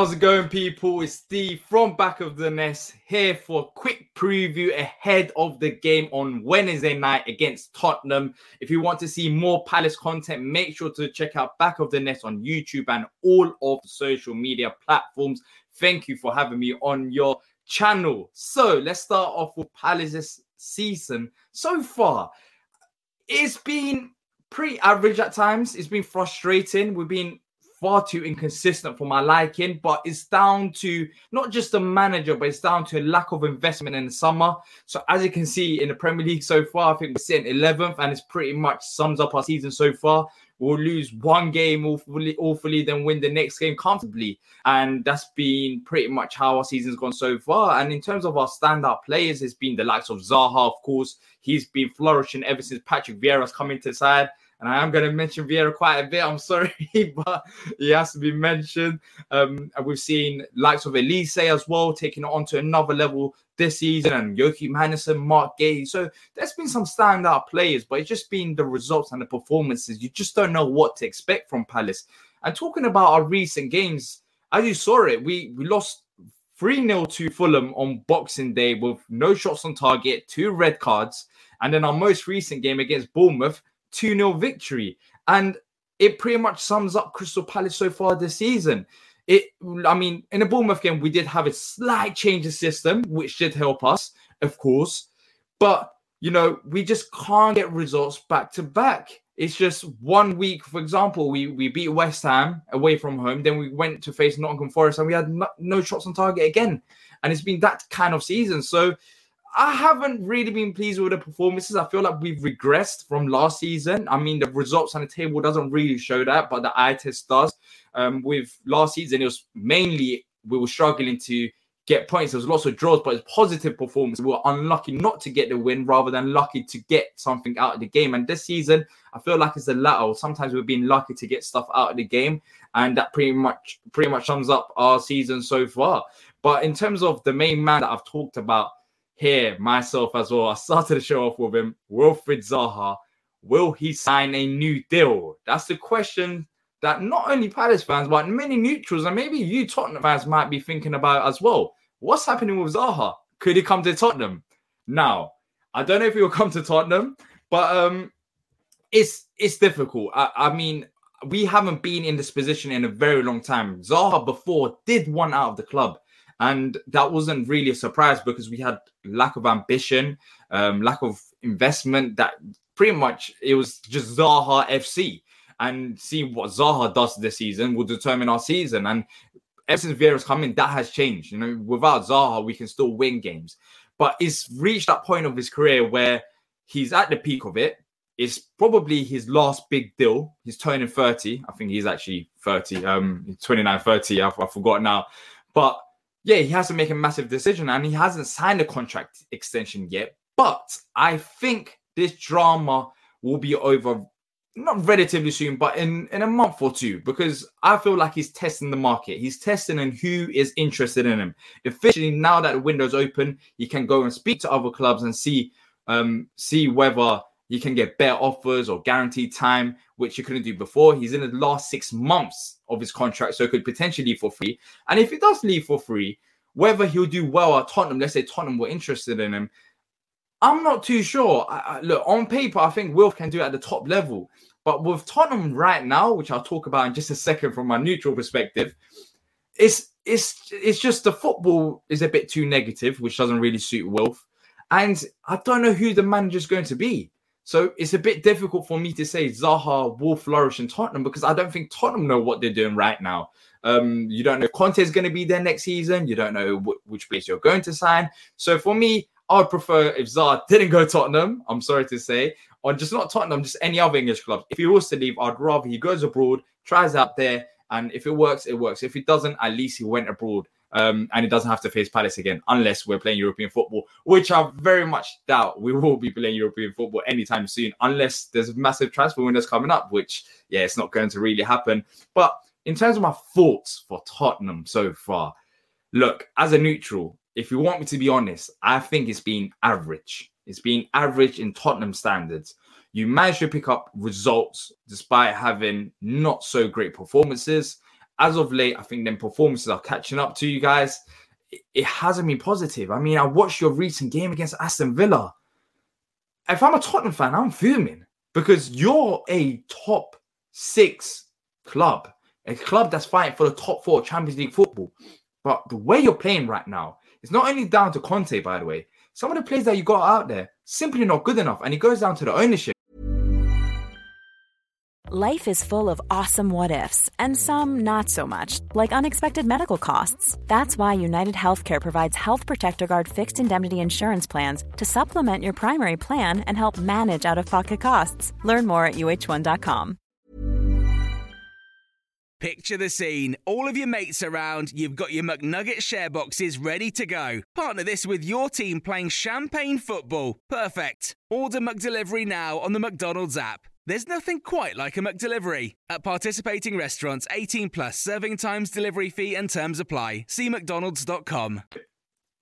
How's it going, people? It's Steve from Back of the Nest here for a quick preview ahead of the game on Wednesday night against Tottenham. If you want to see more Palace content, make sure to check out Back of the Nest on YouTube and all of social media platforms. Thank you for having me on your channel. So let's start off with Palace's season so far. It's been pretty average at times. It's been frustrating. We've been far too inconsistent for my liking, but it's down to not just the manager, but it's down to a lack of investment in the summer. So as you can see in the Premier League so far, I think we're sitting 11th, and it's pretty much sums up our season so far. We'll lose one game awfully, awfully, then win the next game comfortably. And that's been pretty much how our season's gone so far. And in terms of our standout players, it's been the likes of Zaha, of course. He's been flourishing ever since Patrick Vieira's come into the side and I am going to mention Vieira quite a bit. I'm sorry, but he has to be mentioned. Um, and we've seen likes of Olise as well taking it on to another level this season, and Joachim Andersen, Marc Guéhi. So there's been some standout players, but it's just been the results and the performances. You just don't know what to expect from Palace. And talking about our recent games, as you saw it, we we lost 3 0 to Fulham on Boxing Day with no shots on target, two red cards. And then our most recent game against Bournemouth, 2 0 victory. And it pretty much sums up Crystal Palace so far this season. It, I mean, in the Bournemouth game, we did have a slight change of system, which did help us, of course. But, you know, we just can't get results back to back. It's just one week, for example, we, we beat West Ham away from home. Then we went to face Nottingham Forest and we had no, no shots on target again. And it's been that kind of season. So, I haven't really been pleased with the performances. I feel like we've regressed from last season. I mean, the results on the table doesn't really show that, but the eye test does. Um, with last season, it was mainly we were struggling to get points. There was lots of draws, but it's positive performance. We were unlucky not to get the win rather than lucky to get something out of the game. And this season, I feel like it's the latter. Sometimes we've been lucky to get stuff out of the game, and that pretty much pretty much sums up our season so far. But in terms of the main man that I've talked about here myself as well. I started the show off with him. Wilfried Zaha, will he sign a new deal? That's the question that not only Palace fans, but many neutrals and maybe you Tottenham fans might be thinking about as well. What's happening with Zaha? Could he come to Tottenham? Now, I don't know if he will come to Tottenham, but um, it's it's difficult. I, I mean, we haven't been in this position in a very long time. Zaha before did one out of the club. And that wasn't really a surprise because we had lack of ambition, um, lack of investment. That pretty much it was just Zaha FC. And seeing what Zaha does this season will determine our season. And ever since Vieira's come in, that has changed. You know, without Zaha, we can still win games. But it's reached that point of his career where he's at the peak of it. It's probably his last big deal. He's turning 30. I think he's actually 30, um, 29, 30. I, I forgot now. But yeah, he has to make a massive decision and he hasn't signed a contract extension yet. But I think this drama will be over not relatively soon, but in, in a month or two, because I feel like he's testing the market. He's testing and who is interested in him. Officially, now that the window's open, he can go and speak to other clubs and see um, see whether he can get better offers or guaranteed time, which he couldn't do before. He's in the last six months of his contract, so could potentially leave for free. And if he does leave for free, whether he'll do well at Tottenham, let's say Tottenham were interested in him, I'm not too sure. I, I, look, on paper, I think Wilf can do it at the top level. But with Tottenham right now, which I'll talk about in just a second from my neutral perspective, it's it's it's just the football is a bit too negative, which doesn't really suit Wilf. And I don't know who the manager's going to be. So it's a bit difficult for me to say Zaha will flourish in Tottenham because I don't think Tottenham know what they're doing right now. Um, you don't know if Conte is going to be there next season. You don't know which place you're going to sign. So for me, I would prefer if Zaha didn't go Tottenham. I'm sorry to say, or just not Tottenham, just any other English club. If he was to leave, I'd rather he goes abroad, tries out there, and if it works, it works. If it doesn't, at least he went abroad um, and it doesn't have to face Palace again unless we're playing European football, which I very much doubt we will be playing European football anytime soon, unless there's massive transfer windows coming up, which, yeah, it's not going to really happen. But in terms of my thoughts for Tottenham so far, look, as a neutral, if you want me to be honest, I think it's been average. It's been average in Tottenham standards. You managed to pick up results despite having not so great performances as of late, I think them performances are catching up to you guys. It, hasn't been positive. I mean, I watched your recent game against Aston Villa. If I'm a Tottenham fan, I'm fuming because you're a top six club, a club that's fighting for the top four Champions League football. But the way you're playing right now, it's not only down to Conte, by the way. Some of the players that you got out there simply not good enough, and it goes down to the ownership. Life is full of awesome what ifs, and some not so much, like unexpected medical costs. That's why United Healthcare provides Health Protector Guard fixed indemnity insurance plans to supplement your primary plan and help manage out of pocket costs. Learn more at uh1.com. Picture the scene. All of your mates around, you've got your McNugget share boxes ready to go. Partner this with your team playing champagne football. Perfect. Order McDelivery now on the McDonald's app. There's nothing quite like a McDelivery. At participating restaurants, 18 plus serving times, delivery fee, and terms apply. See McDonald's.com.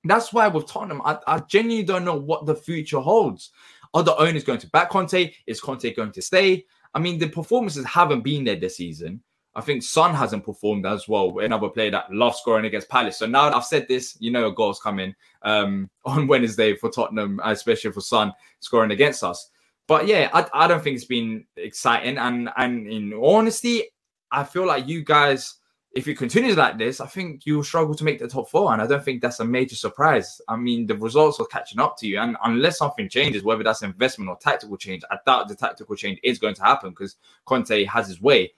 That's why with Tottenham, I, I genuinely don't know what the future holds. Are the owners going to back Conte? Is Conte going to stay? I mean, the performances haven't been there this season. I think Son hasn't performed as well. Another player that loves scoring against Palace. So now I've said this, you know, a goal's coming um, on Wednesday for Tottenham, especially for Son scoring against us. But yeah, I, I don't think it's been exciting. And and in honesty, I feel like you guys, if it continues like this, I think you'll struggle to make the top four. And I don't think that's a major surprise. I mean, the results are catching up to you. And unless something changes, whether that's investment or tactical change, I doubt the tactical change is going to happen because Conte has his way.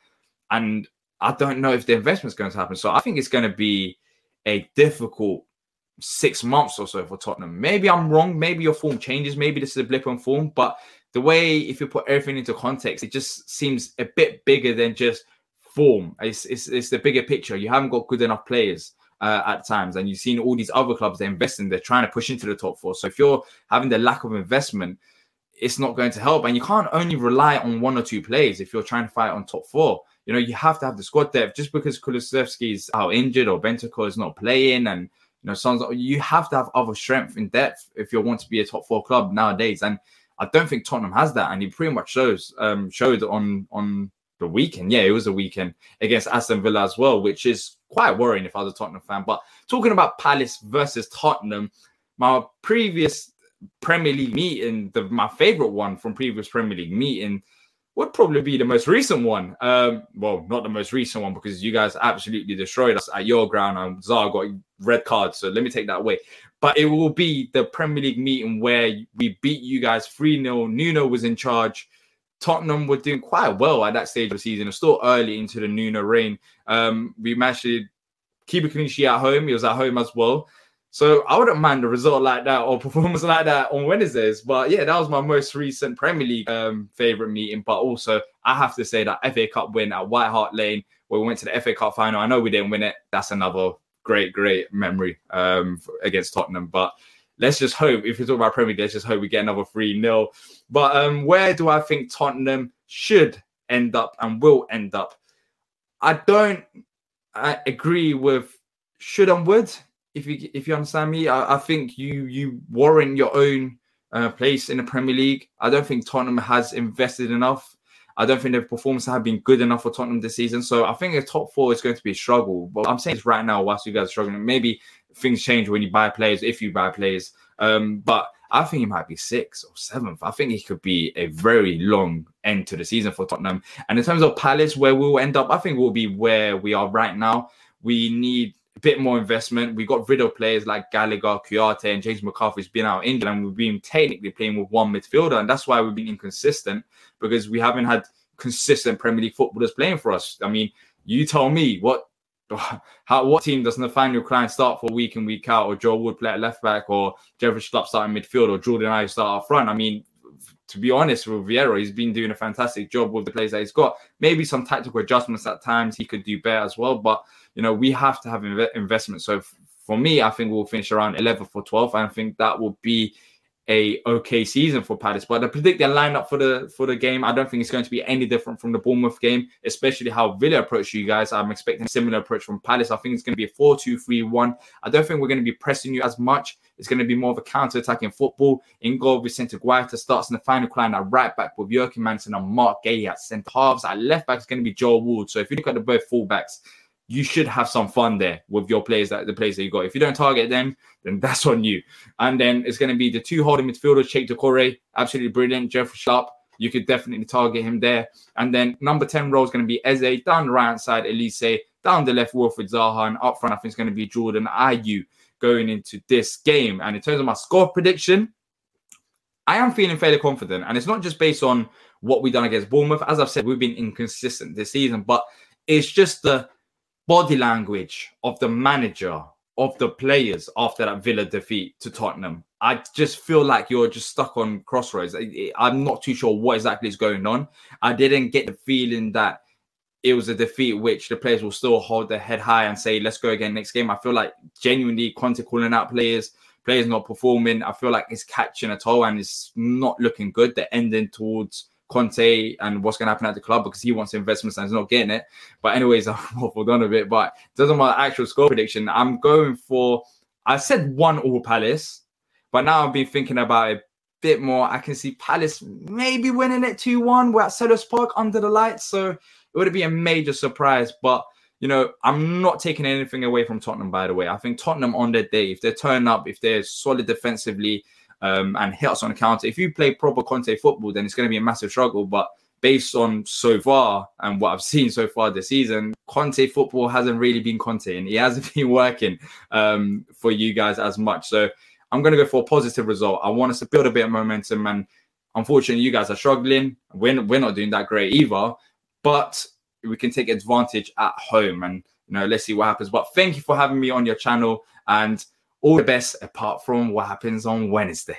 And I don't know if the investment is going to happen. So I think it's going to be a difficult six months or so for Tottenham. Maybe I'm wrong. Maybe your form changes. Maybe this is a blip on form. But the way if you put everything into context, it just seems a bit bigger than just form. It's it's, it's the bigger picture. You haven't got good enough players. Uh, at times, and you've seen all these other clubs they're investing, they're trying to push into the top four. So if you're having the lack of investment, it's not going to help. And you can't only rely on one or two players if you're trying to fight on top four. You know, you have to have the squad depth. Just because Kulusevski is out injured or Bentancur is not playing, and you know, sounds you have to have other strength in depth if you want to be a top four club nowadays. And I don't think Tottenham has that, and he pretty much shows um, showed on on the weekend. Yeah, it was a weekend against Aston Villa as well, which is quite worrying if I was a Tottenham fan. But talking about Palace versus Tottenham, my previous Premier League meeting, the, my favorite one from previous Premier League meeting, would probably be the most recent one. Um, well, not the most recent one because you guys absolutely destroyed us at your ground and Zaha got red card. So let me take that away but it will be the Premier League meeting where we beat you guys 3 0. Nuno was in charge. Tottenham were doing quite well at that stage of the season. It's still early into the Nuno reign. Um, we managed to keep a clean sheet at home. He was at home as well. So I wouldn't mind a result like that or performance like that on Wednesdays. But yeah, that was my most recent Premier League um, favorite meeting. But also, I have to say that FA Cup win at White Hart Lane, where we went to the FA Cup final. I know we didn't win it. That's another great, great memory um, against Tottenham. But let's just hope, if we talk about Premier League, let's just hope we get another 3 0. But um, where do I think Tottenham should end up and will end up? I don't I agree with should and would. If you if you understand me, I, I think you you warrant your own uh, place in the Premier League. I don't think Tottenham has invested enough. I don't think their performances have been good enough for Tottenham this season. So I think the top four is going to be a struggle. But I'm saying this right now, whilst you guys are struggling, maybe things change when you buy players, if you buy players. Um, but I think it might be sixth or seventh. I think it could be a very long end to the season for Tottenham. And in terms of Palace, where we'll end up, I think we'll be where we are right now. We need a bit more investment. We got rid of players like Gallagher, Kouyaté, and James McCarthy's been out injured, and we've been technically playing with one midfielder, and that's why we've been inconsistent because we haven't had consistent Premier League footballers playing for us. I mean, you tell me what how what team does Nathaniel Clyne start for week in week out, or Joel Ward play at left back, or Jeffrey Schlupp start in midfield, or Jordan Ayew start up front? I mean, to be honest with Vieira, he's been doing a fantastic job with the players that he's got. Maybe some tactical adjustments at times he could do better as well, but you know we have to have inv- investment. So f- for me, I think we'll finish around 11 for 12, and I think that will be a okay season for Palace. But I predict their lineup for the for the game. I don't think it's going to be any different from the Bournemouth game, especially how Villa approach you guys. I'm expecting a similar approach from Palace. I think it's going to be a 4-2-3-1. I don't think we're going to be pressing you as much. It's going to be more of a counter-attacking football. In goal, Vicente Guaita starts in the final line at right back with Joachim Andersen and Marc Guéhi at centre halves. At left back, is going to be Joel Ward. So if you look at the both fullbacks, you should have some fun there with your players that the players that you got. If you don't target them, then that's on you. And then it's going to be the two holding midfielders, Cheick Doucouré, absolutely brilliant. Jeffrey Schlupp, you could definitely target him there. And then number 10 role is going to be Eze, down the right side, Olise down the left, Wilfried Zaha, and up front, I think it's going to be Jordan Ayew going into this game. And in terms of my score prediction, I am feeling fairly confident. And it's not just based on what we've done against Bournemouth. As I've said, we've been inconsistent this season, but it's just the body language of the manager of the players after that Villa defeat to Tottenham. I just feel like you're just stuck on crossroads. I'm not too sure what exactly is going on. I didn't get the feeling that it was a defeat which the players will still hold their head high and say, let's go again next game. I feel like genuinely Conte calling out players, players not performing. I feel like it's catching a toll and it's not looking good. They're ending towards Conte and what's going to happen at the club because he wants investments and he's not getting it. But anyways, I've waffled on a bit. But doesn't my actual score prediction. I'm going for. I said one all Palace, but now I've been thinking about it a bit more. I can see Palace maybe winning it two one. We're at Selhurst Park under the lights, so it would be a major surprise. But you know, I'm not taking anything away from Tottenham. By the way, I think Tottenham on their day, if they turn up, if they're solid defensively um, and hit us on the counter. If you play proper Conte football, then it's going to be a massive struggle. But based on so far and what I've seen so far this season, Conte football hasn't really been Conte and he hasn't been working um, for you guys as much. So I'm going to go for a positive result. I want us to build a bit of momentum. And unfortunately, you guys are struggling. We're, we're not doing that great either. But we can take advantage at home and, you know, let's see what happens. But thank you for having me on your channel. And all the best apart from what happens on Wednesday.